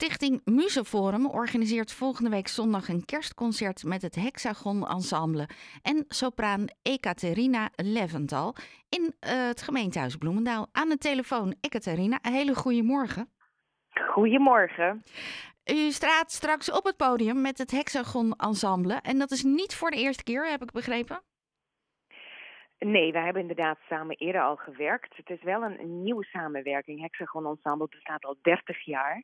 Stichting Muzeforum organiseert volgende week zondag een kerstconcert met het Hexagon Ensemble en sopraan Ekaterina Leventhal in uh, het gemeentehuis Bloemendaal. Aan de telefoon Ekaterina, een hele goede morgen. Goedemorgen. U staat straks op het podium met het Hexagon Ensemble en dat is niet voor de eerste keer, heb ik begrepen? Nee, wij hebben inderdaad samen eerder al gewerkt. Het is wel een, nieuwe samenwerking. Hexagon Ensemble bestaat al 30 jaar.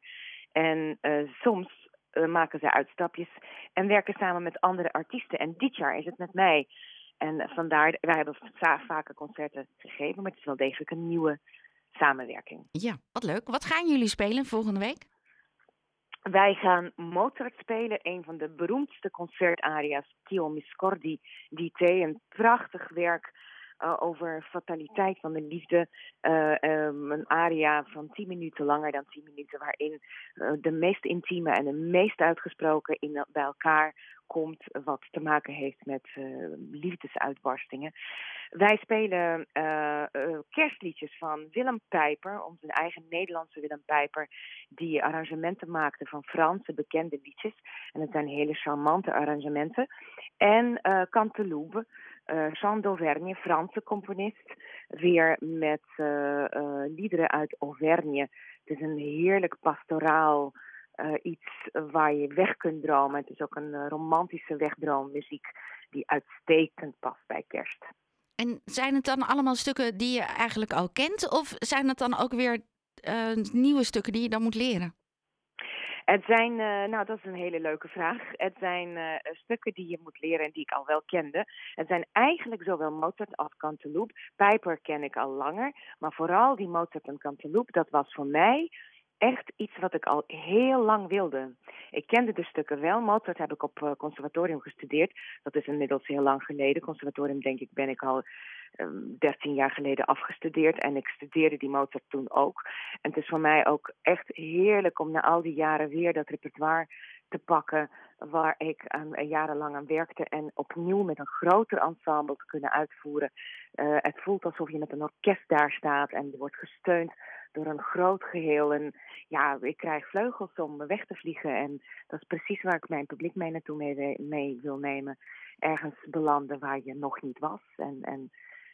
En uh, soms uh, maken ze uitstapjes en werken samen met andere artiesten. En dit jaar is het met mij. En vandaar, wij hebben vaker concerten gegeven, maar het is wel degelijk een nieuwe samenwerking. Ja, wat leuk. Wat gaan jullie spelen volgende week? Wij gaan Mozart spelen, een van de beroemdste concertaria's, Tio Miscordi di Te, een prachtig werk uh, over fataliteit van de liefde. Uh, um, een aria van tien minuten, langer dan tien minuten, waarin uh, de meest intieme en de meest uitgesproken in, bij elkaar komt, wat te maken heeft met liefdesuitbarstingen. Wij spelen kerstliedjes van Willem Pijper, onze eigen Nederlandse Willem Pijper, die arrangementen maakte van Franse bekende liedjes. En het zijn hele charmante arrangementen. En Canteloube uh, Jean d'Auvergne, Franse componist, weer met uh, uh, liederen uit Auvergne. Het is een heerlijk pastoraal iets waar je weg kunt dromen. Het is ook een romantische wegdroommuziek die uitstekend past bij kerst. En zijn het dan allemaal stukken die je eigenlijk al kent? Of zijn het dan ook weer nieuwe stukken die je dan moet leren? Het zijn, uh, nou dat is een hele leuke vraag. Het zijn uh, stukken die je moet leren en die ik al wel kende. Het zijn eigenlijk zowel Mozart als Canteloube. Pijper ken ik al langer, maar vooral die Mozart en Canteloube, dat was voor mij echt iets wat ik al heel lang wilde. Ik kende de stukken wel. Mozart heb ik op uh, conservatorium gestudeerd. Dat is inmiddels heel lang geleden. Conservatorium denk ik ben ik al um, 13 jaar geleden afgestudeerd. En ik studeerde die Mozart toen ook. En het is voor mij ook echt heerlijk om na al die jaren weer dat repertoire te pakken waar ik um, jarenlang aan werkte en opnieuw met een groter ensemble te kunnen uitvoeren. Uh, het voelt alsof je met een orkest daar staat en er wordt gesteund door een groot geheel. En ja, ik krijg vleugels om weg te vliegen. En dat is precies waar ik mijn publiek mee naartoe mee, mee wil nemen. Ergens belanden waar je nog niet was. En, en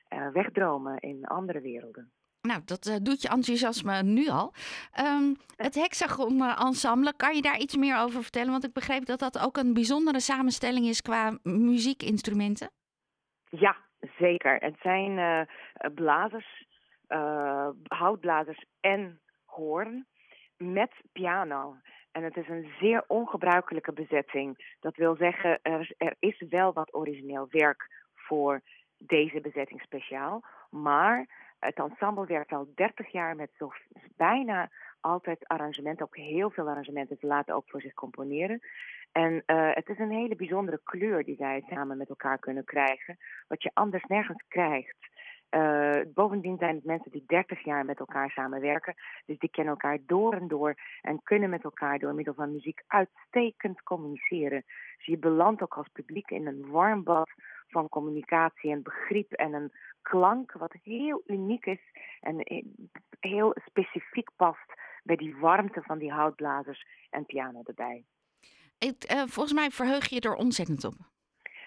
uh, wegdromen in andere werelden. Nou, dat uh, doet je enthousiasme nu al. Um, het Hexagon Ensemble, kan je daar iets meer over vertellen? Want ik begreep dat dat ook een bijzondere samenstelling is qua muziekinstrumenten. Ja, zeker. Het zijn uh, blazers uh, houtblazers en hoorn met piano. En het is een zeer ongebruikelijke bezetting. Dat wil zeggen, er, er is wel wat origineel werk voor deze bezetting speciaal. Maar het ensemble werkt al 30 jaar met zo bijna altijd arrangementen, ook heel veel arrangementen. Ze laten ook voor zich componeren. En uh, het is een hele bijzondere kleur die wij samen met elkaar kunnen krijgen, wat je anders nergens krijgt. Uh, bovendien zijn het mensen die 30 jaar met elkaar samenwerken. Dus die kennen elkaar door en door en kunnen met elkaar door middel van muziek uitstekend communiceren. Dus je belandt ook als publiek in een warm bad van communicatie en begrip en een klank wat heel uniek is en heel specifiek past bij die warmte van die houtblazers en piano erbij. Ik, uh, volgens mij verheug je er ontzettend op.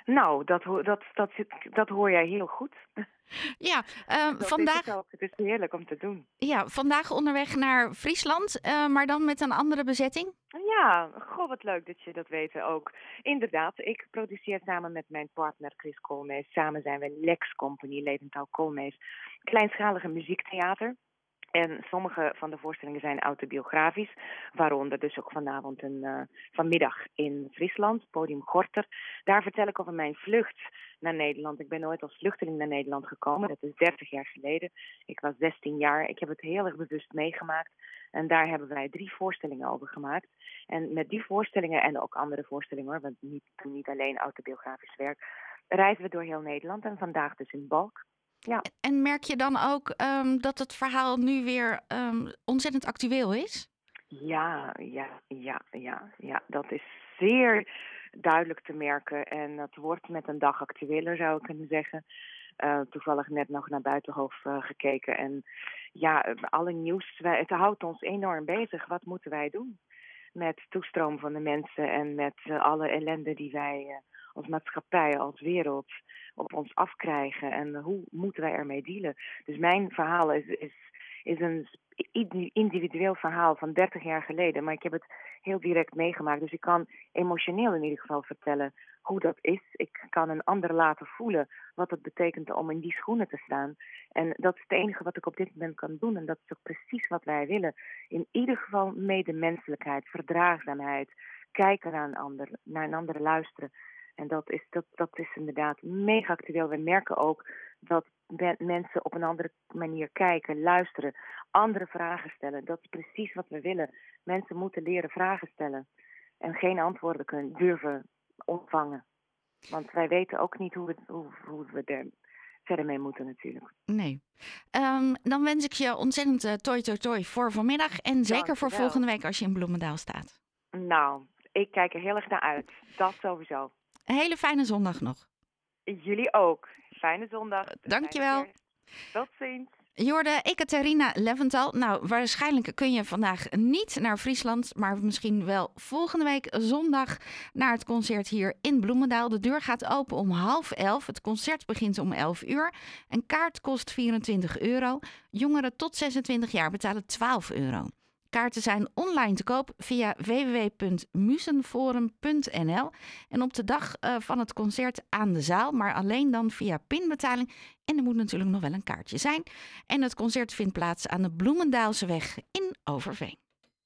Nou, dat, dat, dat, dat hoor jij heel goed. Ja, uh, vandaag. Het, het, is heerlijk om te doen. Ja, vandaag onderweg naar Friesland, uh, maar dan met een andere bezetting? Ja, goh, wat leuk dat je dat weet ook. Inderdaad, ik produceer samen met mijn partner Chris Koolmees. Samen zijn we Lex Company, Leventhal Koolmees. Kleinschalige muziektheater. En sommige van de voorstellingen zijn autobiografisch, waaronder dus ook vanavond een uh, vanmiddag in Friesland, podium Gorter. Daar vertel ik over mijn vlucht naar Nederland. Ik ben nooit als vluchteling naar Nederland gekomen. Dat is 30 jaar geleden. Ik was 16 jaar. Ik heb het heel erg bewust meegemaakt. En daar hebben wij drie voorstellingen over gemaakt. En met die voorstellingen en ook andere voorstellingen want niet, niet alleen autobiografisch werk, reizen we door heel Nederland. En vandaag dus in Balk. Ja. En merk je dan ook um, dat het verhaal nu weer um, ontzettend actueel is? Ja, ja, ja, ja, ja. Dat is zeer duidelijk te merken. En dat wordt met een dag actueler, zou ik kunnen zeggen. Uh, toevallig net nog naar Buitenhof uh, gekeken. En ja, alle nieuws, wij, het houdt ons enorm bezig. Wat moeten wij doen? met toestroom van de mensen en met alle ellende die wij als maatschappij, als wereld op ons afkrijgen en hoe moeten wij ermee dealen. Dus mijn verhaal is, is, is een individueel verhaal van 30 jaar geleden, maar ik heb het heel direct meegemaakt. Dus ik kan emotioneel in ieder geval vertellen hoe dat is. Ik kan een ander laten voelen wat het betekent om in die schoenen te staan. En dat is het enige wat ik op dit moment kan doen. En dat is ook precies wat wij willen. In ieder geval medemenselijkheid, verdraagzaamheid, kijken naar een ander, naar een ander luisteren. En dat is, dat, dat is inderdaad mega actueel. We merken ook dat mensen op een andere manier kijken, luisteren, andere vragen stellen. Dat is precies wat we willen. Mensen moeten leren vragen stellen en geen antwoorden kunnen durven ontvangen. Want wij weten ook niet hoe we, hoe, hoe we er verder mee moeten natuurlijk. Nee. Um, dan wens ik je ontzettend uh, toi toi toi voor vanmiddag en zeker voor volgende week als je in Bloemendaal staat. Nou, ik kijk er heel erg naar uit. Dat sowieso. Een hele fijne zondag nog. Jullie ook. Fijne zondag. Dankjewel. Tot ziens. Jorde Ekaterina Leventhal. Nou, waarschijnlijk kun je vandaag niet naar Friesland, maar misschien wel volgende week zondag naar het concert hier in Bloemendaal. De deur gaat open om half elf. Het concert begint om 11 uur. Een kaart kost 24 euro. Jongeren tot 26 jaar betalen 12 euro. Kaarten zijn online te koop via www.musenforum.nl. En op de dag uh, van het concert aan de zaal, maar alleen dan via pinbetaling. En er moet natuurlijk nog wel een kaartje zijn. En het concert vindt plaats aan de Bloemendaalseweg in Overveen.